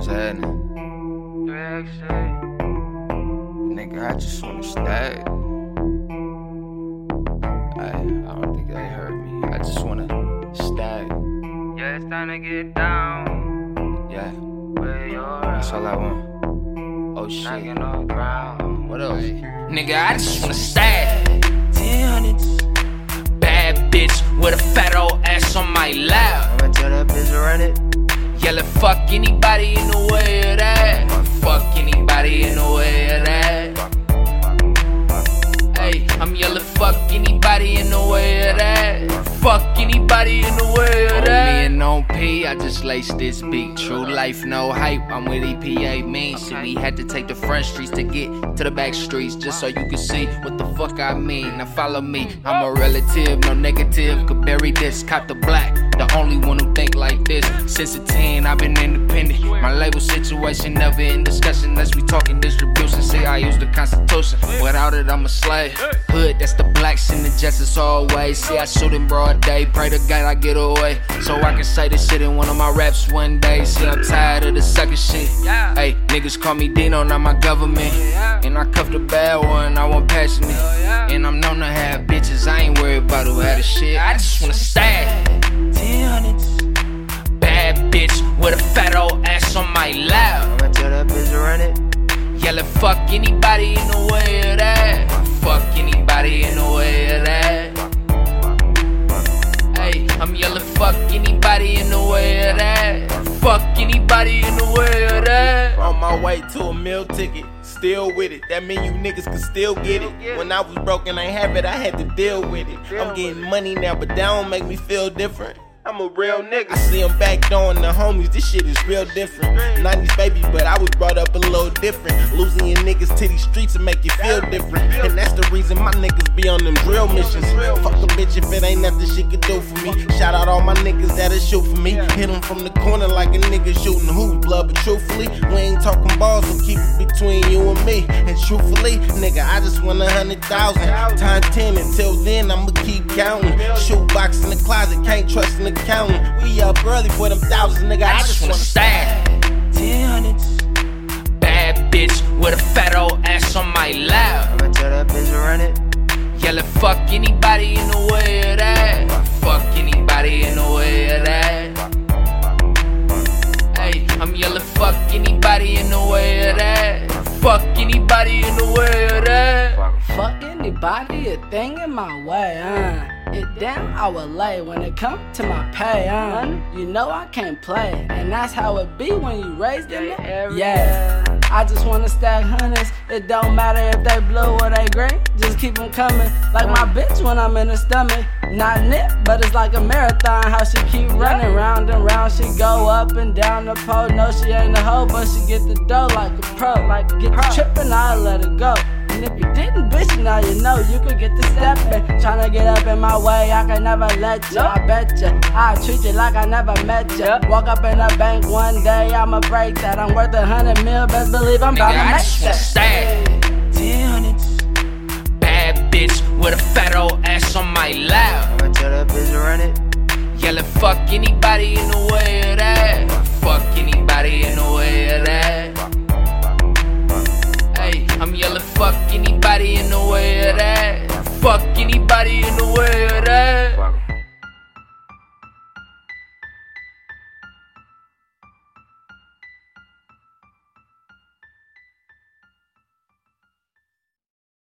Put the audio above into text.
What's happening? Nigga, I just wanna stay. I, I don't think they heard me. I just wanna stay. Yeah, it's time to get down. Yeah, that's all I want. Oh shit. Knocking on the ground. What else? Nigga, I just wanna stay. Bad bitch with a fat old ass on my lap. I'ma tell that bitch run it. Yelling fuck anybody in the way of that. Fuck anybody in the way of that. Hey, I'm yelling fuck anybody in the way of that. Fuck anybody in the way of that. me and on P, I just laced this beat. True life, no hype. I'm with EPA mean shit. We had to take the front streets to get to the back streets just so you can see what the fuck I mean. Now follow me. I'm a relative, no negative. Could bury this, cop the black. The only one who think like this. Since a 10, I've been independent. My label situation never in discussion unless we talking distribution. Say I use the Constitution. Without it, I'm a slave. Hood, that's the blacks in the justice always. See, I shoot in broad day. Pray to God I get away. So I can say this shit in one of my raps one day. See, I'm tired of the sucker shit. Hey, niggas call me Di'No, not my government. And I cuffed a bad one, I want passionate. Oh, and I'm known to have bitches, I ain't worried about who had the shit. I just wanna ass on my lap. I'ma tell that bitch to run it. Yelling fuck anybody in the way of that. Fuck anybody in the way of that. Hey, I'm yelling fuck anybody in the way of that. Fuck anybody in the way of that. On my way to a meal ticket, still with it. That mean you niggas can still get it. When I was broke and ain't have it, I had to deal with it. I'm getting money now, but that don't make me feel different. I'm a real nigga. I see them back doing the homies. This shit is real different. 90s baby, but I was brought up a little different. Losing your niggas to these streets will make you feel different. And that's the reason my niggas be on them drill missions. Fuck a bitch if it ain't nothing she could do for me. Shout out all my niggas that'll shoot for me. Hit them from the corner like a nigga shooting hoops, blood. But truthfully, we ain't talking balls, so keep it between you and me. And truthfully, nigga, I just want a hundred thousand. Time ten until then, I'ma keep counting. Shoebox in the closet, can't trust in the counting. We up early for them thousands, nigga. I, I just wanna stay. Ten hundreds. Bad bitch with a fat old ass on my lap. I'ma tell that bitch to run it. Yelling fuck anybody in the way of that. Fuck anybody in the way of that. Hey, I'm yelling fuck anybody in the way of that. Fuck anybody in the way of that. Fuck anybody, a thing in my way, uh. It damn I would lay when it come to my pay, uh. You know I can't play, and that's how it be when you raised in the area. Yeah. I just wanna stack hundreds. It don't matter if they blue or they green. Just keep them coming. Like my bitch when I'm in the stomach. Not nip, but it's like a marathon. How she keep running round and round. She go up and down the pole. No, she ain't a hoe, but she get the dough like a pro. Like get trippin', I let her go. And if you didn't, now you know you could get the steppin'. Tryna get up in my way, I can never let you. I bet ya, I treat you like I never met ya. Walk up in a bank one day, I'ma break that. I'm worth a hundred mil, best believe I'm about Nigga, to I make just wanna that. stay. Bad bitch with a fat old ass on my lap. I'ma tell that bitch to run it. Yelling fuck anybody in the way